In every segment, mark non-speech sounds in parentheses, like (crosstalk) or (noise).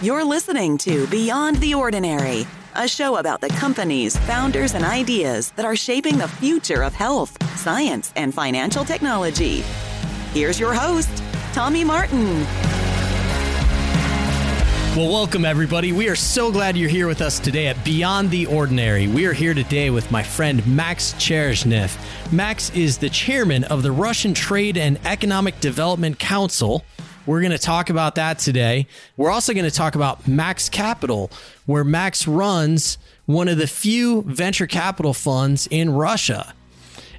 You're listening to Beyond the Ordinary, a show about the companies, founders, and ideas that are shaping the future of health, science, and financial technology. Here's your host, Tommy Martin. Well, welcome everybody. We are so glad you're here with us today at Beyond the Ordinary. We are here today with my friend Max Cherezhnev. Max is the chairman of the Russian Trade and Economic Development Council. We're going to talk about that today. We're also going to talk about Max Capital, where Max runs one of the few venture capital funds in Russia.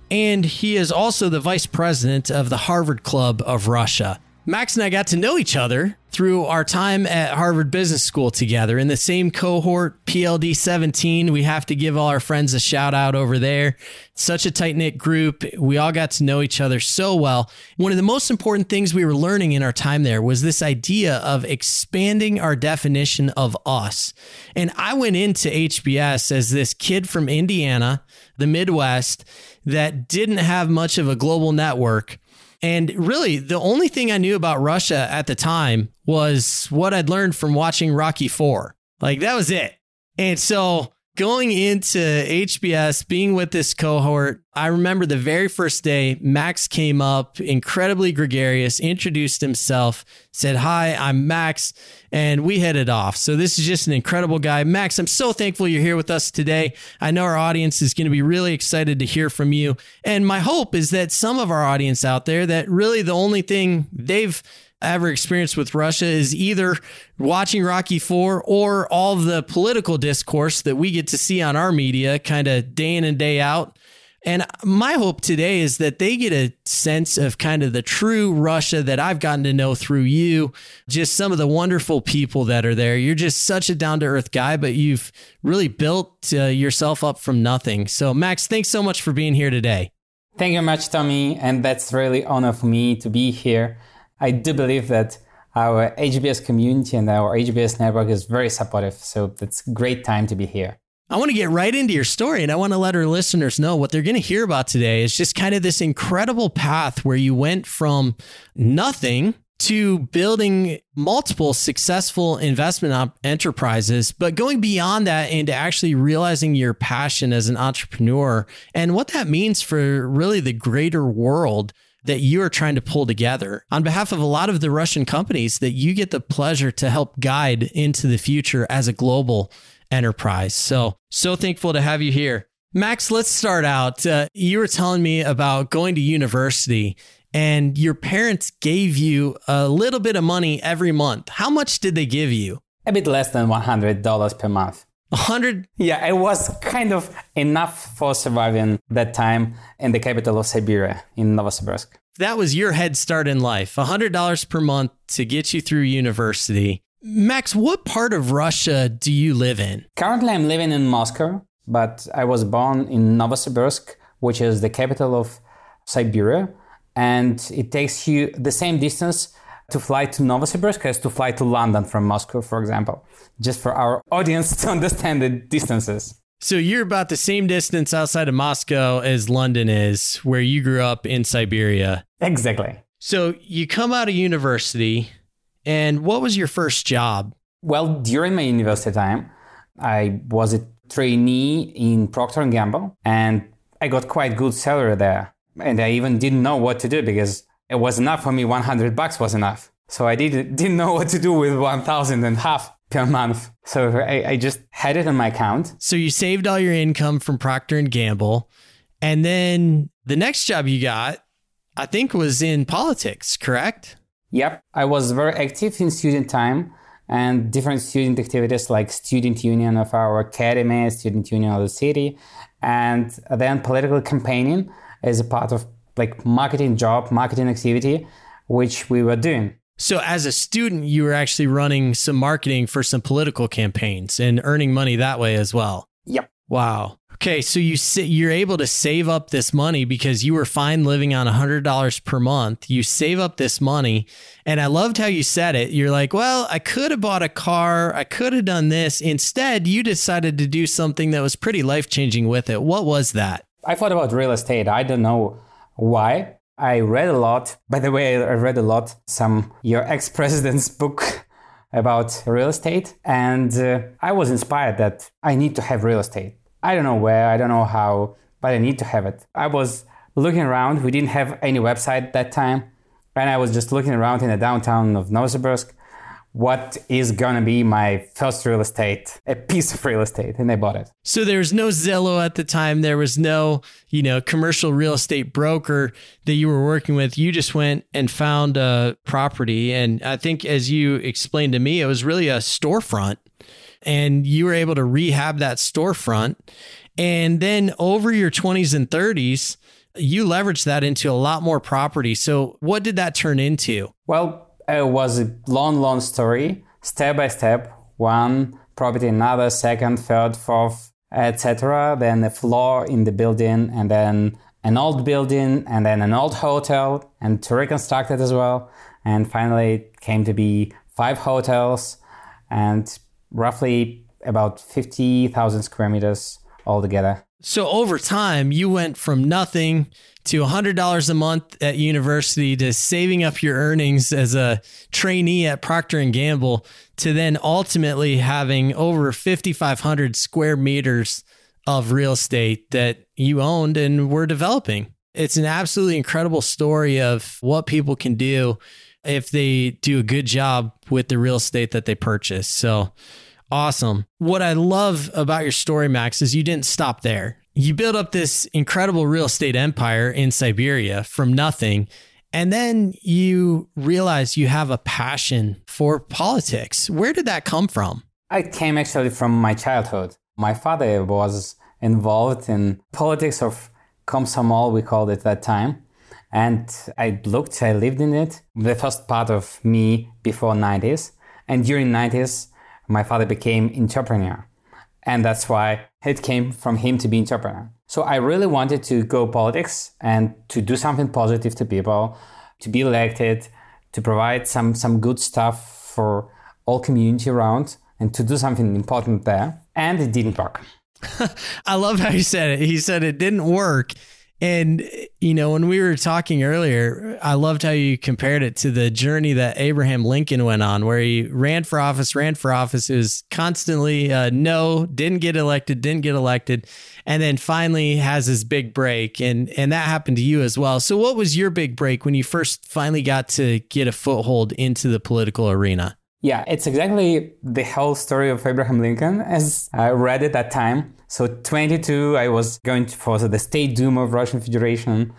And he is also the vice president of the Harvard Club of Russia. Max and I got to know each other through our time at Harvard Business School together in the same cohort, PLD 17. We have to give all our friends a shout out over there. Such a tight knit group. We all got to know each other so well. One of the most important things we were learning in our time there was this idea of expanding our definition of us. And I went into HBS as this kid from Indiana, the Midwest, that didn't have much of a global network and really, the only thing I knew about Russia at the time was what I'd learned from watching Rocky Four. Like that was it. And so going into HBS, being with this cohort, I remember the very first day, Max came up, incredibly gregarious, introduced himself, said, Hi, I'm Max, and we it off. So, this is just an incredible guy. Max, I'm so thankful you're here with us today. I know our audience is going to be really excited to hear from you. And my hope is that some of our audience out there, that really the only thing they've ever experienced with Russia is either watching Rocky Four or all the political discourse that we get to see on our media kind of day in and day out. And my hope today is that they get a sense of kind of the true Russia that I've gotten to know through you, just some of the wonderful people that are there. You're just such a down to earth guy, but you've really built uh, yourself up from nothing. So, Max, thanks so much for being here today. Thank you much, Tommy. And that's really honor for me to be here. I do believe that our HBS community and our HBS network is very supportive. So it's a great time to be here. I want to get right into your story and I want to let our listeners know what they're going to hear about today is just kind of this incredible path where you went from nothing to building multiple successful investment op- enterprises, but going beyond that into actually realizing your passion as an entrepreneur and what that means for really the greater world that you are trying to pull together on behalf of a lot of the Russian companies that you get the pleasure to help guide into the future as a global enterprise. So, so thankful to have you here. Max, let's start out. Uh, you were telling me about going to university and your parents gave you a little bit of money every month. How much did they give you? A bit less than $100 per month. A hundred? Yeah, it was kind of enough for surviving that time in the capital of Siberia, in Novosibirsk. That was your head start in life. A hundred dollars per month to get you through university. Max, what part of Russia do you live in? Currently, I'm living in Moscow, but I was born in Novosibirsk, which is the capital of Siberia, and it takes you the same distance to fly to Novosibirsk as to fly to London from Moscow, for example, just for our (laughs) audience to understand the distances. So you're about the same distance outside of Moscow as London is, where you grew up in Siberia. Exactly. So you come out of university, and what was your first job? Well, during my university time, I was a trainee in Procter and Gamble, and I got quite good salary there. And I even didn't know what to do because it was enough for me 100 bucks was enough. So i did, (laughs) didn't know what to do with 1000 and half per month. So I, I just had it on my account. So you saved all your income from procter and gamble. And then the next job you got i think was in politics correct? Yep. I was very active in student time and different student activities like student union of our academy student union of the city. And then political campaigning as a part of like marketing job, marketing activity, which we were doing. So as a student, you were actually running some marketing for some political campaigns and earning money that way as well. Yep. Wow. Okay, so you you're able to save up this money because you were fine living on $100 per month. You save up this money, and I loved how you said it. You're like, "Well, I could have bought a car, I could have done this." Instead, you decided to do something that was pretty life-changing with it. What was that? I thought about real estate. I don't know why? I read a lot. By the way, I read a lot some your (laughs) ex-president's book about real estate. And uh, I was inspired that I need to have real estate. I don't know where, I don't know how, but I need to have it. I was looking around. We didn't have any website that time. And I was just looking around in the downtown of Novosibirsk what is gonna be my first real estate, a piece of real estate, and I bought it. So there was no Zillow at the time. There was no, you know, commercial real estate broker that you were working with. You just went and found a property, and I think as you explained to me, it was really a storefront, and you were able to rehab that storefront, and then over your twenties and thirties. You leveraged that into a lot more property. So, what did that turn into? Well, it was a long, long story, step by step, one property, another, second, third, fourth, etc. Then a floor in the building, and then an old building, and then an old hotel, and to reconstruct it as well. And finally, it came to be five hotels and roughly about 50,000 square meters altogether. So over time, you went from nothing to $100 a month at university to saving up your earnings as a trainee at Procter and Gamble to then ultimately having over 5500 square meters of real estate that you owned and were developing. It's an absolutely incredible story of what people can do if they do a good job with the real estate that they purchase. So awesome. What I love about your story, Max, is you didn't stop there you built up this incredible real estate empire in Siberia from nothing. And then you realize you have a passion for politics. Where did that come from? I came actually from my childhood. My father was involved in politics of Komsomol, we called it that time. And I looked, I lived in it, the first part of me before 90s. And during 90s, my father became entrepreneur. And that's why it came from him to be entrepreneur. So I really wanted to go politics and to do something positive to people, to be elected, to provide some, some good stuff for all community around and to do something important there. And it didn't work. (laughs) I love how he said it. He said it didn't work. And, you know, when we were talking earlier, I loved how you compared it to the journey that Abraham Lincoln went on, where he ran for office, ran for office. It was constantly uh, no, didn't get elected, didn't get elected. And then finally has his big break. And, and that happened to you as well. So, what was your big break when you first finally got to get a foothold into the political arena? Yeah, it's exactly the whole story of Abraham Lincoln as I read it that time. So 22, I was going for the State Duma of Russian Federation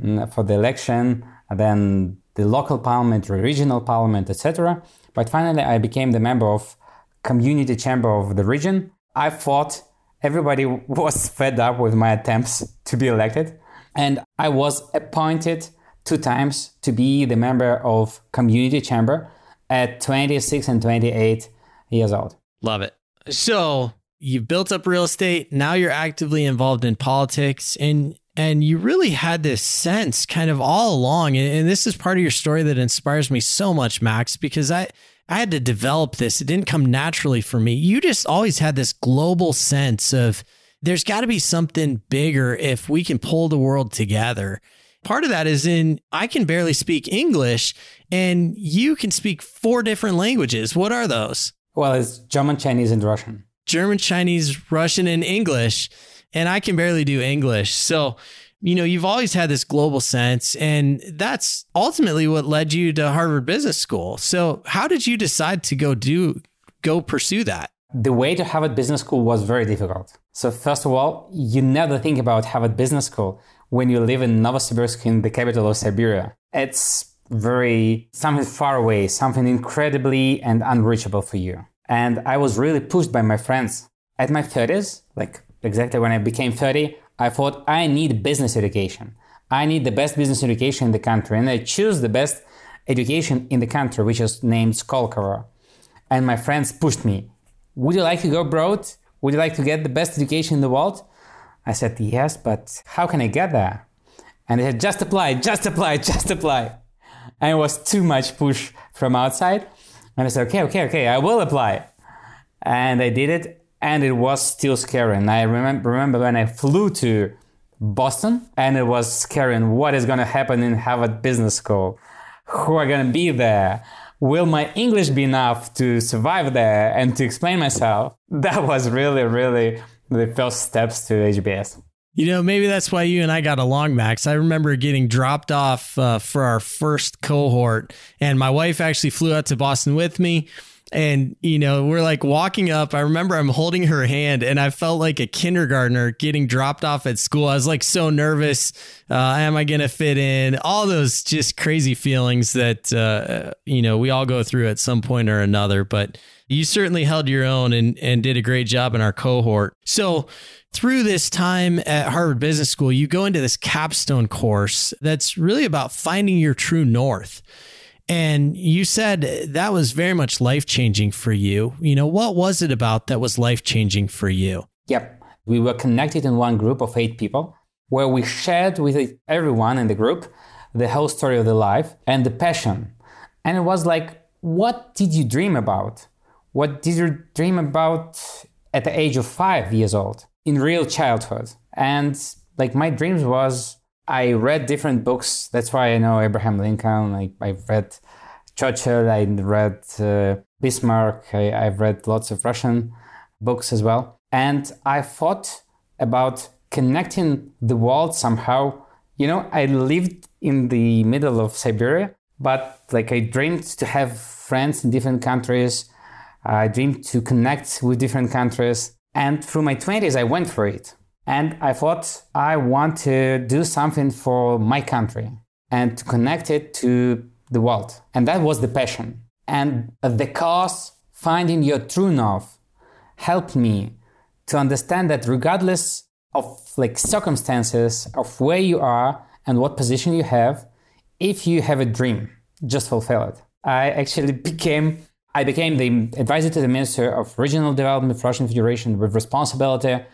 mm, for the election, then the local parliament, regional parliament, etc. But finally, I became the member of community chamber of the region. I thought everybody (laughs) was fed up with my attempts to be elected, and I was appointed two times to be the member of community chamber at 26 and 28 years old. Love it. So you've built up real estate. Now you're actively involved in politics and and you really had this sense kind of all along. And, this is part of your story that inspires me so much, Max, because I, I had to develop this. It didn't come naturally for me. You just always had this global sense of there's got to be something bigger if we can pull the world together. Part of that is in I can barely speak English and you can speak four different languages. What are those? Well, it's German, Chinese, and Russian. German, Chinese, Russian, and English. And I can barely do English. So, you know, you've always had this global sense, and that's ultimately what led you to Harvard Business School. So, how did you decide to go do, go pursue that? The way to Harvard Business School was very difficult. So, first of all, you never think about Harvard Business School when you live in Novosibirsk, in the capital of Siberia. It's very something far away, something incredibly and unreachable for you. And I was really pushed by my friends. At my 30s, like exactly when I became 30, I thought I need business education. I need the best business education in the country. And I choose the best education in the country, which is named Skolkovo. And my friends pushed me. Would you like to go abroad? Would you like to get the best education in the world? I said, yes, but how can I get there? And they said, just apply, just apply, (laughs) just apply and it was too much push from outside. And I said, okay, okay, okay, I will apply. And I did it, and it was still scary. And I remember, remember when I flew to Boston, and it was scary. And what is going to happen in Harvard Business School? Who are going to be there? will my English be enough to survive there and to explain myself? (laughs) That was really, really the first steps to HBS. You know, maybe that's why you and I got along, Max. I remember getting dropped off uh, for our first cohort, and my wife actually flew out to Boston with me. And, you know, we're like walking up. I remember I'm holding her hand and I felt like a kindergartner getting dropped off at school. I was like so nervous. Uh, am I going to fit in? All those just crazy feelings that, uh, you know, we all go through at some point or another. But you certainly held your own and, and did a great job in our cohort. So, through this time at Harvard Business School, you go into this capstone course that's really about finding your true north. And you said that was very much life changing for you. You know, what was it about that was life changing for you? Yep. We were connected in one group of eight people where we shared with everyone in the group the whole story of the life and the passion. And it was like, what did you dream about? What did you dream about at the age of five years old in real childhood? And like my dreams was I read different books. That's why I know Abraham Lincoln. Like I've read Churchill. I read uh, Bismarck. I, have read lots of Russian books as well. And I thought about connecting the world somehow. You know, I lived in the middle of Siberia, but like I dreamed to have friends in different countries. I dreamed to connect with different countries. And through my 20s, I went for it. And I thought I want to do something for my country and to connect it to the world. And that was the passion. And the cause, finding your true north, helped me to understand that regardless of like circumstances of where you are and what position you have, if you have a dream, just fulfill it. I actually (laughs) became I became the advisor to the Minister of Regional Development of Russian Federation with responsibility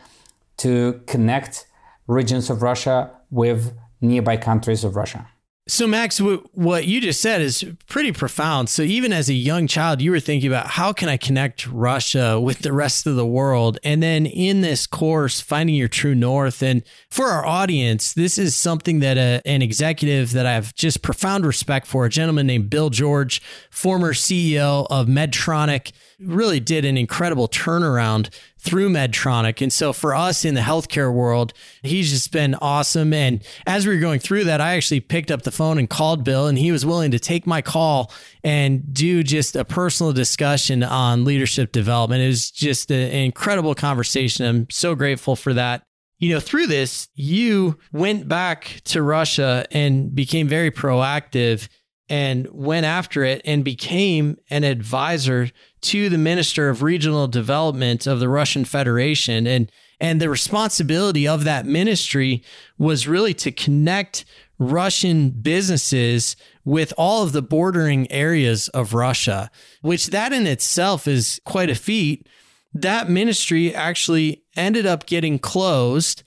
to connect regions of Russia with nearby countries of Russia. So, Max, what you just said is pretty profound. So, even as a young child, you were thinking about how can I connect Russia with the rest of the world? And then in this course, finding your true north. And for our audience, this is something that a, an executive that I have just profound respect for, a gentleman named Bill George, former CEO of Medtronic really did an incredible turnaround through Medtronic. And so for us in the healthcare world, he's just been awesome. And as we were going through that, I actually picked up the phone and called Bill, and he was willing to take my call and do just a personal discussion on leadership development. It was just an incredible conversation. I'm so grateful for that. You know, through this, you went back to Russia and became very proactive and went after it and became an advisor to the Minister of Regional Development of the Russian Federation. And, and the responsibility of that ministry was really to connect Russian businesses with all of the bordering areas of Russia, which that in itself is quite a feat. That ministry actually ended up getting closed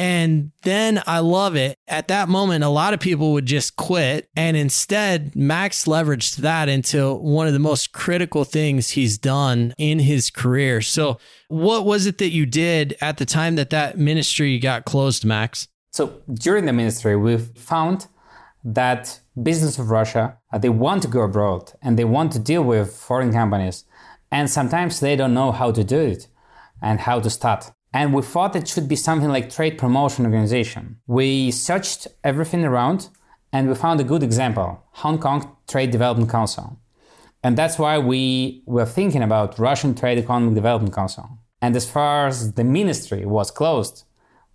and then I love it. At that moment, a lot of people would just quit. And instead, Max leveraged that into one of the most critical things he's done in his career. So, what was it that you did at the time that that ministry got closed, Max? So, during the ministry, we found that business of Russia, uh, they want to go abroad and they want to deal with foreign companies. And sometimes they don't know how to do it and how to start. And we thought it should be something like trade promotion organization. We searched everything around and we found a good example, Hong Kong Trade Development Council. And that's why we were thinking about Russian Trade Economic Development Council. And as far as the ministry was closed,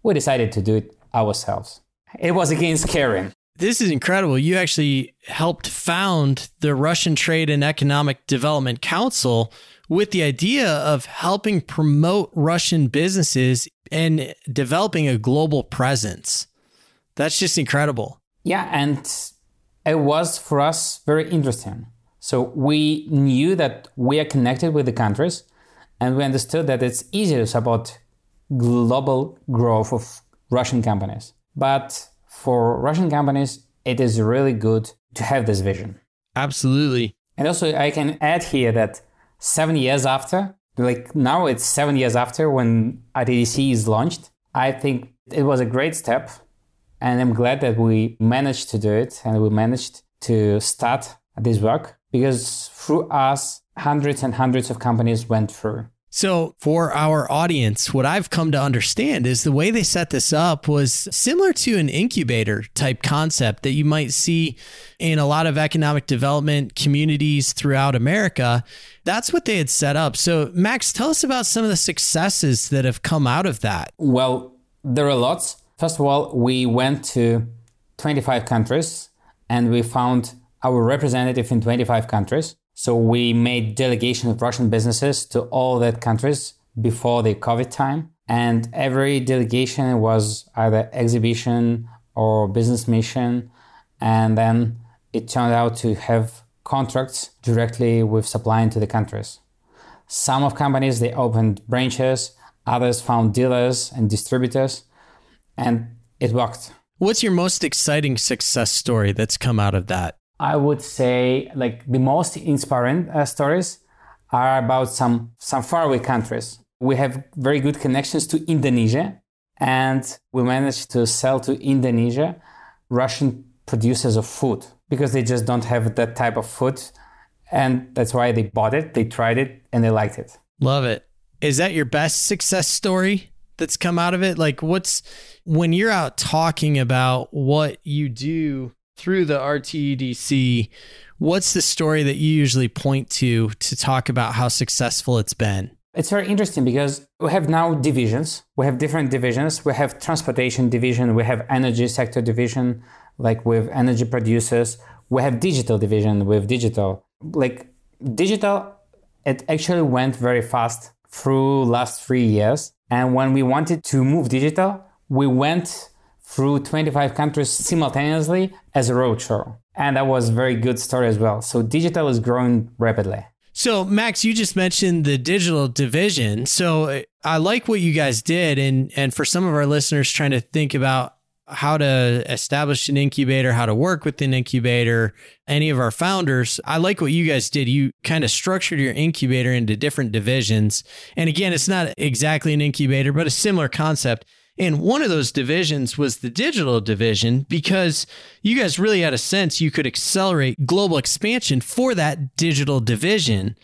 we decided to do it ourselves. It was against Karen. This is incredible. You actually helped found the Russian Trade and Economic Development Council, with the idea of helping promote Russian businesses and developing a global presence. That's just incredible. Yeah, and it was for us very interesting. So we knew that we are connected with the countries and we understood that it's easier to support global growth of Russian companies. But for Russian companies, it is really good to have this vision. Absolutely. And also, I can add here that seven years after, like now it's seven years after when RTDC is launched. I think it was a great step. And I'm glad that we managed to do it and we managed to start this work because through us, hundreds and hundreds of companies went through. So, for our audience, what I've come to understand is the way they set this up was similar to an incubator type concept that you might see in a lot of economic development communities throughout America. That's what they had set up. So, Max, tell us about some of the successes that have come out of that. Well, there are lots. First of all, we went to 25 countries and we found our representative in 25 countries. So we made delegation of Russian businesses to all that countries before the COVID time. And every delegation was either exhibition or business mission. And then it turned out to have contracts directly with supplying to the countries. Some of companies, they opened branches. Others found dealers and distributors. And it worked. What's your most exciting success story that's come out of that? I would say like the most inspiring uh, stories are about some some faraway countries. We have very good connections to Indonesia, and we managed to sell to Indonesia Russian producers of food because they just don't have that type of food, and that's why they bought it, they tried it, and they liked it. Love it. Is that your best success story that's come out of it? Like, what's when you're out talking about what you do through the RTEDC, what's the story that you usually point to to talk about how successful it's been? It's very interesting because we have now divisions. We have different divisions. We have transportation division. We have energy sector division, like with energy producers. We have digital division with digital. Like digital, it actually went very fast through last three years. And when we wanted to move digital, we went through 25 countries simultaneously as a roadshow. And that was a very good story as well. So digital is growing rapidly. So, Max, you just mentioned the digital division. So, uh, I like what you guys did. And, and for some of our listeners trying to think about how to establish an incubator, how to work with an incubator, any of our founders, I like what you guys did. You kind of structured your incubator into different divisions. And again, it's not exactly an incubator, but a similar concept. And one of those divisions was the digital division because you guys really had a sense you could accelerate global expansion for that digital division.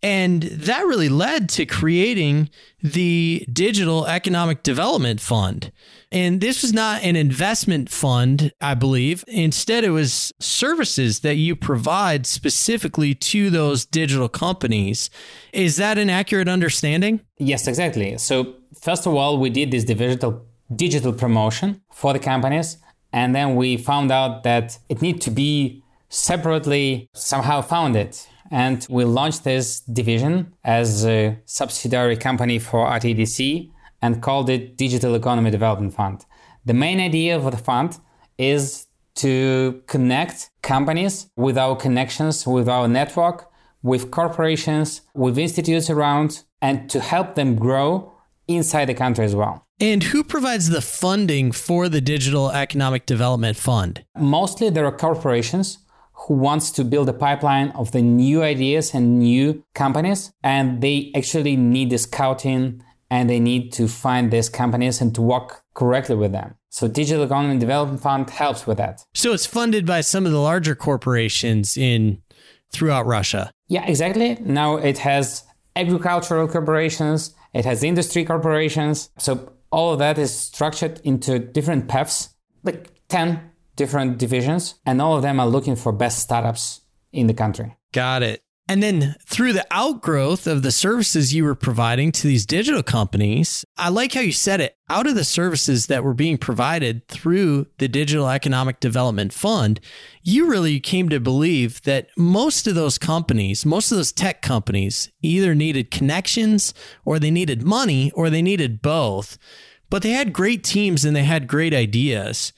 And that really led to creating the Digital Economic Development Fund. And this was not an investment fund, I believe. Instead, it was services that you provide specifically to those digital companies. Is that an accurate understanding? Yes, exactly. So, first of all, we did this digital digital promotion for the companies, and then we found out that it needed to be separately somehow founded and we launched this division as a subsidiary company for RTEDC and called it Digital Economy Development Fund. The main idea of the fund is to connect companies with our connections, with our network, with corporations, with institutes around, and to help them grow inside the country as well. And who provides the funding for the Digital Economic Development Fund? Mostly there are corporations who wants to build a pipeline of the new ideas and new companies and they actually need the scouting and they need to find these companies and to work correctly with them. So Digital Economy Development Fund helps with that. So it's funded by some of the larger corporations in throughout Russia. Yeah, exactly. Now it has agricultural corporations, it has industry corporations. So all of that is structured into different paths, like 10 different divisions, and all of them are looking for best startups in the country. Got it. And then through the outgrowth of the services you were providing to these digital companies, I like how you said it out of the services that were being provided through the Digital Economic Development Fund, you really came to believe that most of those companies, most of those tech companies, either needed connections or they needed money or they needed both. But they had great teams and they had great ideas.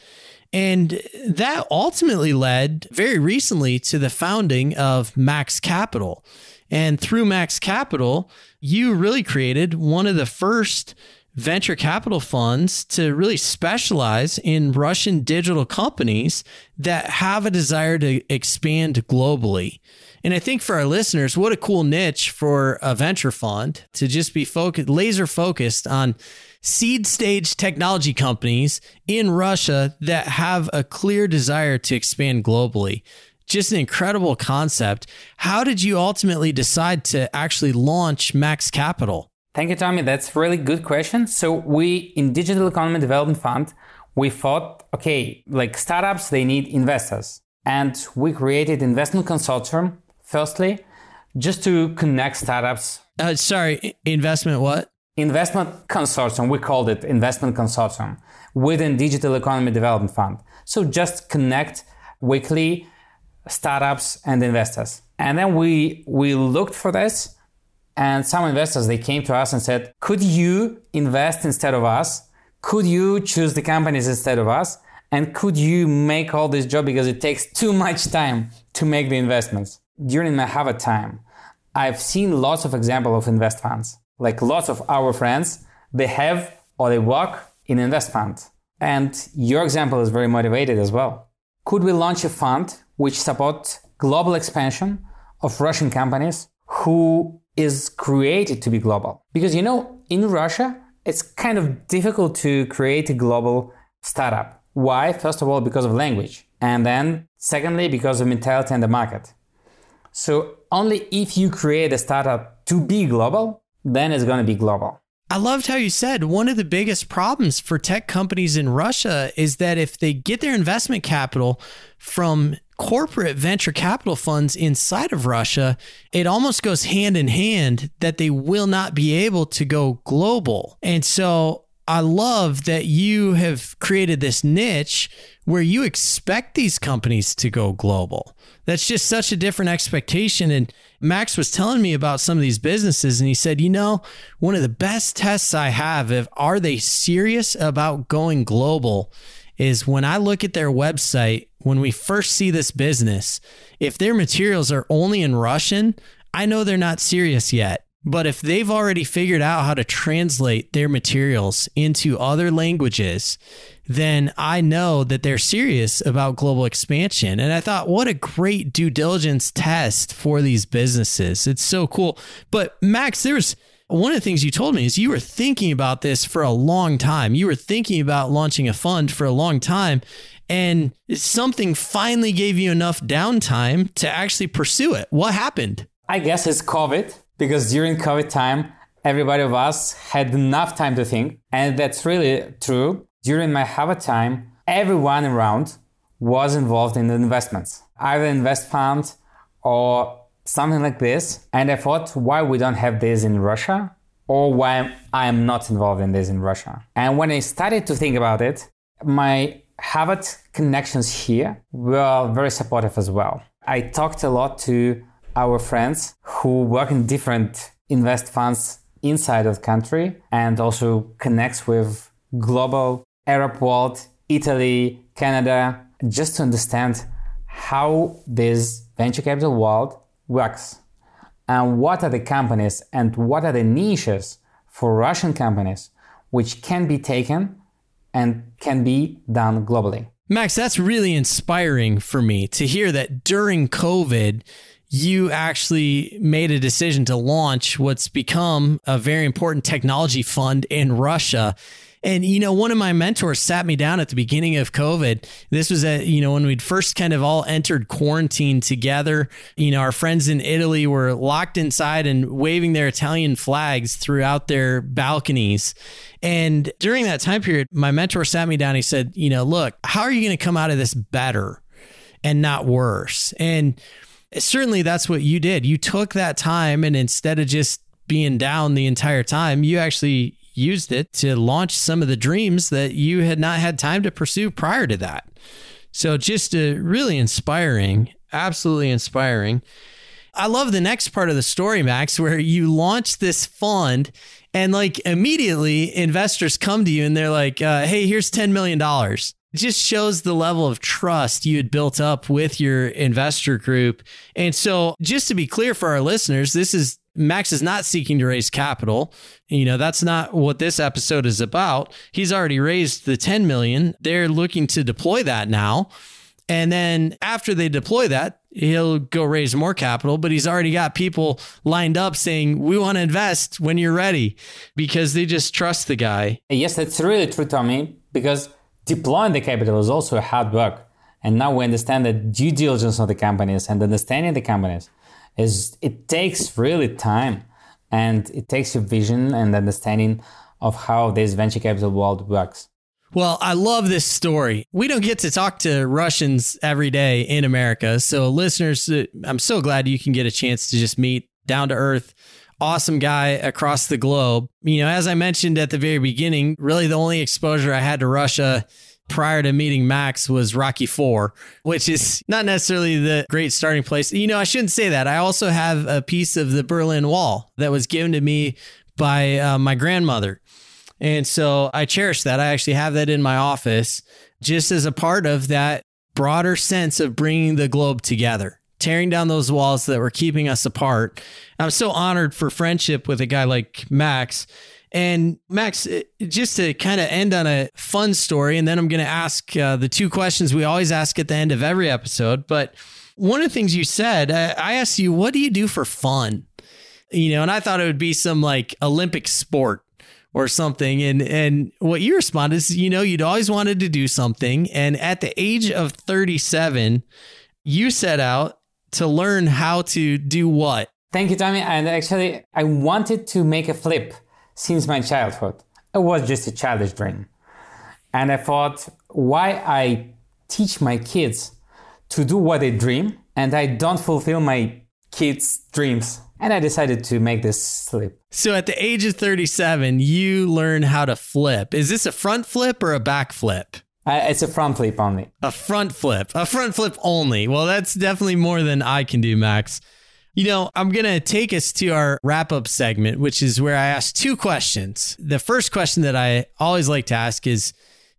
And that ultimately led very recently to the founding of Max Capital. And through Max Capital, you really created one of the first venture capital funds to really specialize in Russian digital companies that have a desire to expand globally. And I think for our listeners, what a cool niche for a venture fund to just be focused, laser focused on seed stage technology companies in Russia that have a clear desire to expand globally. just an incredible concept. How did you ultimately decide to actually launch Max Capital? Thank you, Tommy. That's a really good question. So we in Digital Economy Development Fund, we thought, okay, like startups, they need investors. And we created investment consortium, firstly, just to connect startups. Uh, sorry, investment what? Investment consortium. We called it investment consortium within Digital Economy Development Fund. So just connect weekly startups and investors. And then we we looked for this and some investors they came to us and said, "Could you invest instead of us? Could you choose the companies instead of us? And could you make all this job because it takes too much time to make the investments?" During my Harvard time, I've seen lots of examples of invest funds. Like lots of our friends, they have or they work in invest fund. And your example is very motivated as well. Could we launch a fund which supports global expansion of Russian companies who is created to be global? Because you know, in Russia, it's kind of difficult to create a global startup. Why? First of all, because of language. And then secondly, because of mentality and the market. So only if you create a startup to be global, then it's going to be global. I loved how you said one of the biggest problems for tech companies in Russia is that if they get their investment capital from corporate venture capital funds inside of Russia, it almost goes hand in hand that they will not be able to go global. And so I love that you have created this niche where you expect these companies to go global. That's just such a different expectation. And Max was telling me about some of these businesses, and he said, you know, one of the best tests I have of are they serious about going global is when I look at their website, when we first see this business, if their materials are only in Russian, I know they're not serious yet. But if they've already figured out how to translate their materials into other languages, then I know that they're serious about global expansion. And I thought, what a great due diligence test for these businesses. It's so cool. But Max, there's one of the things you told me is you were thinking about this for a long time. You were thinking about launching a fund for a long time. And something finally gave you enough downtime to actually pursue it. What happened? I guess it's COVID because during COVID time, everybody of us had enough time to think. And that's really true during my Harvard time, everyone around was involved in investments, either invest fund or something like this. And I thought, why we don't have this in Russia? Or why I am not involved in this in Russia? And when I started to think about it, my Harvard connections here were very supportive as well. I talked a lot to our friends who work in different invest funds inside of the country and also connects with global Arab world, Italy, Canada, just to understand how this venture capital world works and what are the companies and what are the niches for Russian companies which can be taken and can be done globally. Max, that's really inspiring for me to hear that during COVID, you actually made a decision to launch what's become a very important technology fund in Russia. And, you know, one of my mentors sat me down at the beginning of COVID. This was at, you know, when we'd first kind of all entered quarantine together. You know, our friends in Italy were locked inside and waving their Italian flags throughout their balconies. And during that time period, my mentor sat me down. He said, you know, look, how are you going to come out of this better and not worse? And certainly that's what you did. You took that time and instead of just being down the entire time, you actually used it to launch some of the dreams that you had not had time to pursue prior to that. So just a really inspiring, absolutely inspiring. I love the next part of the story, Max, where you launch this fund and like immediately investors come to you and they're like, uh, hey, here's $10 million. It just shows the level of trust you had built up with your investor group. And so, just to be clear for our listeners, this is Max is not seeking to raise capital. You know, that's not what this episode is about. He's already raised the 10 million. They're looking to deploy that now. And then after they deploy that, he'll go raise more capital, but he's already got people lined up saying, We want to invest when you're ready because they just trust the guy. Yes, that's really true, Tommy, because deploying the capital is also hard work. And now we understand that due diligence of the companies and understanding the companies is it takes really time and it takes your vision and understanding of how this venture capital world works. Well, I love this story. We don't get to talk to Russians every day in America. So, listeners, uh, I'm so glad you can get a chance to just meet down to earth, awesome guy across the globe. You know, as I mentioned at the very beginning, really the only exposure I had to Russia prior to meeting Max was Rocky Four, which is not necessarily the great starting place. You know, I shouldn't say that. I also have a piece of the Berlin Wall that was given to me by uh, my grandmother. And so I cherish that. I actually have that in my office just as a part of that broader sense of bringing the globe together, tearing down those walls that were keeping us apart. I'm so honored for friendship with a guy like Max. And Max, just to kind of end on a fun story, and then I'm going to ask uh, the two questions we always ask at the end of every episode. But one of the things you said, I asked you, what do you do for fun? You know, and I thought it would be some like Olympic sport or something. And and what you responded is, you know, you'd always wanted to do something. And at the age of 37, you set out to learn how to do what? Thank you, Tommy. And actually, I wanted to make a flip since my childhood. It was just a childish dream. And I thought, why I teach my kids to do what they dream and I don't fulfill my kids' dreams and I decided to make this slip. So at the age of 37, you learn how to flip. Is this a front flip or a back flip? Uh, it's a front flip only. A front flip. A front flip only. Well, that's definitely more than I can do, Max. You know, I'm going to take us to our wrap up segment, which is where I ask two questions. The first question that I always like to ask is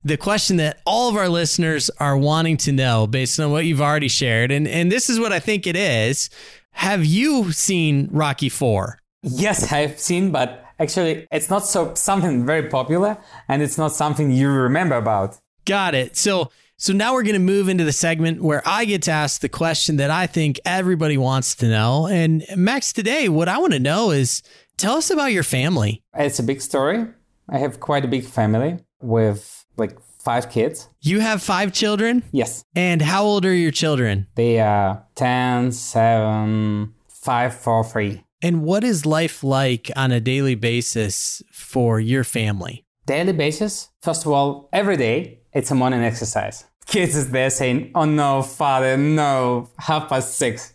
the question that all of our listeners are wanting to know based on what you've already shared. And, and this is what I think it is. Have you seen Rocky Four? Yes, I've seen, but actually, it's not so something very popular, and it's not something you remember about. Got it. So, so now we're going to move into the segment where I get to ask the question that I think everybody wants to know. And Max, today, what I want to know is, tell us about your family. It's a big story. I have quite a big family with like five kids. You have five children? Yes. And how old are your children? They are 10, 7, 5, 4, 3. And what is life like on a daily basis for your family? Daily basis? First of all, every day it's a morning exercise. Kids is there saying, oh no, father, no, half past six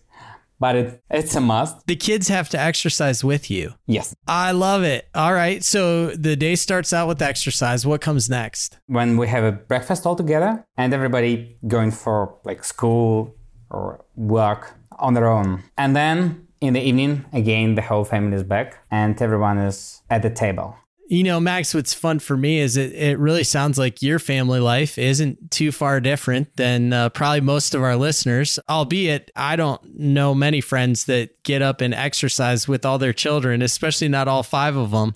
but it, it's a must. The kids have to exercise with you. Yes. I love it. All right. So the day starts out with exercise. What comes next? When we have a breakfast all together and everybody going for like school or work on their own. And then in the evening, again, the whole family is back and everyone is at the table. You know, Max, what's fun for me is it, it really sounds like your family life isn't too far different than uh, probably most of our listeners, albeit I don't know many friends that get up and exercise with all their children, especially not all five of them.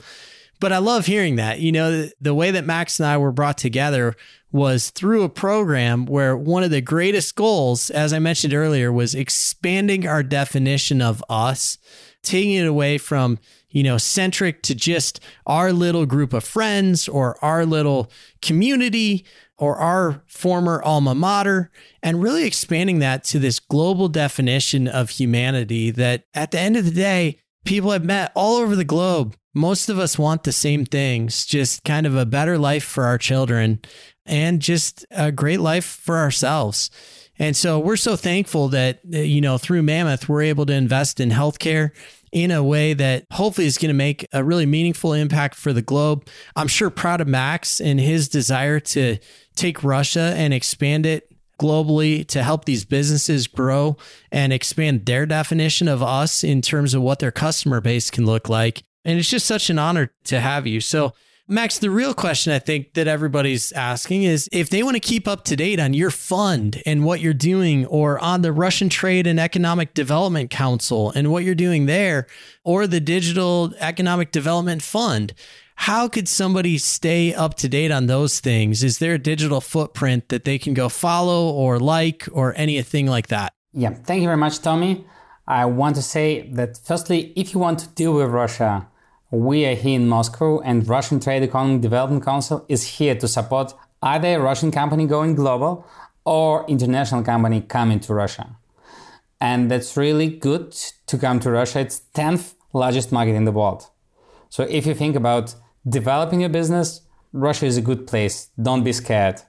But I love hearing that. You know, the, the way that Max and I were brought together was through a program where one of the greatest goals, as I mentioned earlier, was expanding our definition of us, taking it away from you know, centric to just our little group of friends or our little community or our former alma mater, and really expanding that to this global definition of humanity that at the end of the day, people have met all over the globe. Most of us want the same things, just kind of a better life for our children and just a great life for ourselves. And so we're so thankful that, you know, through Mammoth, we're able to invest in healthcare in a way that hopefully is going to make a really meaningful impact for the globe. I'm sure proud of Max and his desire to take Russia and expand it globally to help these businesses grow and expand their definition of us in terms of what their customer base can look like. And it's just such an honor to have you. So, Max, the real question I think that everybody's asking is if they want to keep up to date on your fund and what you're doing, or on the Russian Trade and Economic Development Council and what you're doing there, or the Digital Economic Development Fund, how could somebody stay up to date on those things? Is there a digital footprint that they can go follow or like or anything like that? Yeah, thank you very much, Tommy. I want to say that firstly, if you want to deal with Russia, we are here in Moscow and Russian Trade Economic Development Council is here to support either a Russian company going global or international company coming to Russia. And that's really good to come to Russia. It's 10th largest market in the world. So if you think about developing your business, Russia is a good place. Don't be scared,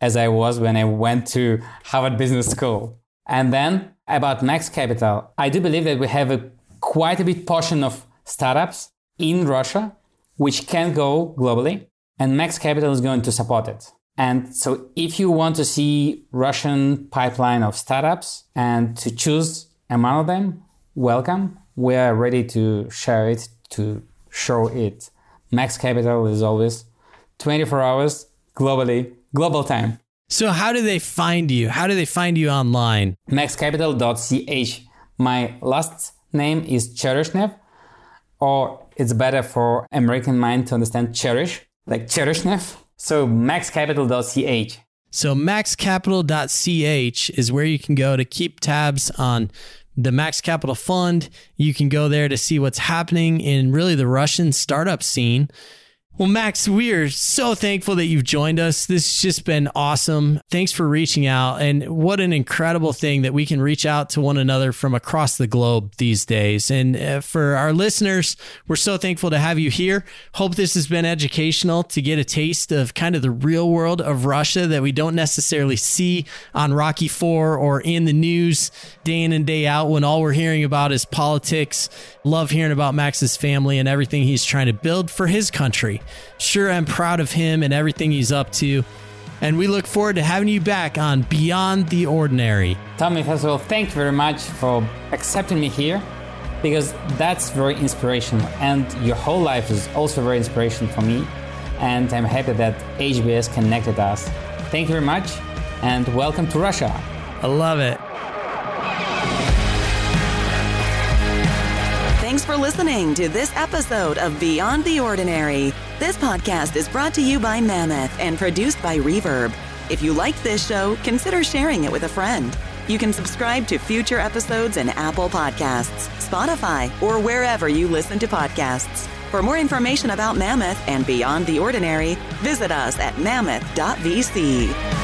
as I was when I went to Harvard Business School. And then about Max Capital, I do believe that we have a quite a big portion of startups in Russia which can go globally, and Max Capital is going to support it. And so if you want to see Russian pipeline of startups and to choose among of them, welcome. We are ready to share it, to show it. Max Capital is always 24 hours globally, global time. So how do they find you? How do they find you online? maxcapital.ch. My last name is Chereshnev, or it's better for American mind to understand cherish, like Chereshnev. So maxcapital.ch. So maxcapital.ch is where you can go to keep tabs on the Max Capital Fund. You can go there to see what's happening in really the Russian startup scene. Well, Max, we are so thankful that you've joined us. This has just been awesome. Thanks for reaching out. And what an incredible thing that we can reach out to one another from across the globe these days. And uh, for our listeners, we're so thankful to have you here. Hope this has been educational to get a taste of kind of the real world of Russia that we don't necessarily see on Rocky 4 or in the news day in and day out when all we're hearing about is politics. Love hearing about Max's family and everything he's trying to build for his country. Sure, I'm proud of him and everything he's up to. And we look forward to having you back on Beyond the Ordinary. Tommy, first of all, thank you very much for accepting me here because that's very inspirational. And your whole life is also very inspirational for me. And I'm happy that HBS connected us. Thank you very much and welcome to Russia. I love it. Thanks for listening to this episode of Beyond the Ordinary. This podcast is brought to you by Mammoth and produced by Reverb. If you liked this show, consider sharing it with a friend. You can subscribe to future episodes in Apple Podcasts, Spotify, or wherever you listen to podcasts. For more information about Mammoth and Beyond the Ordinary, visit us at mammoth.vc.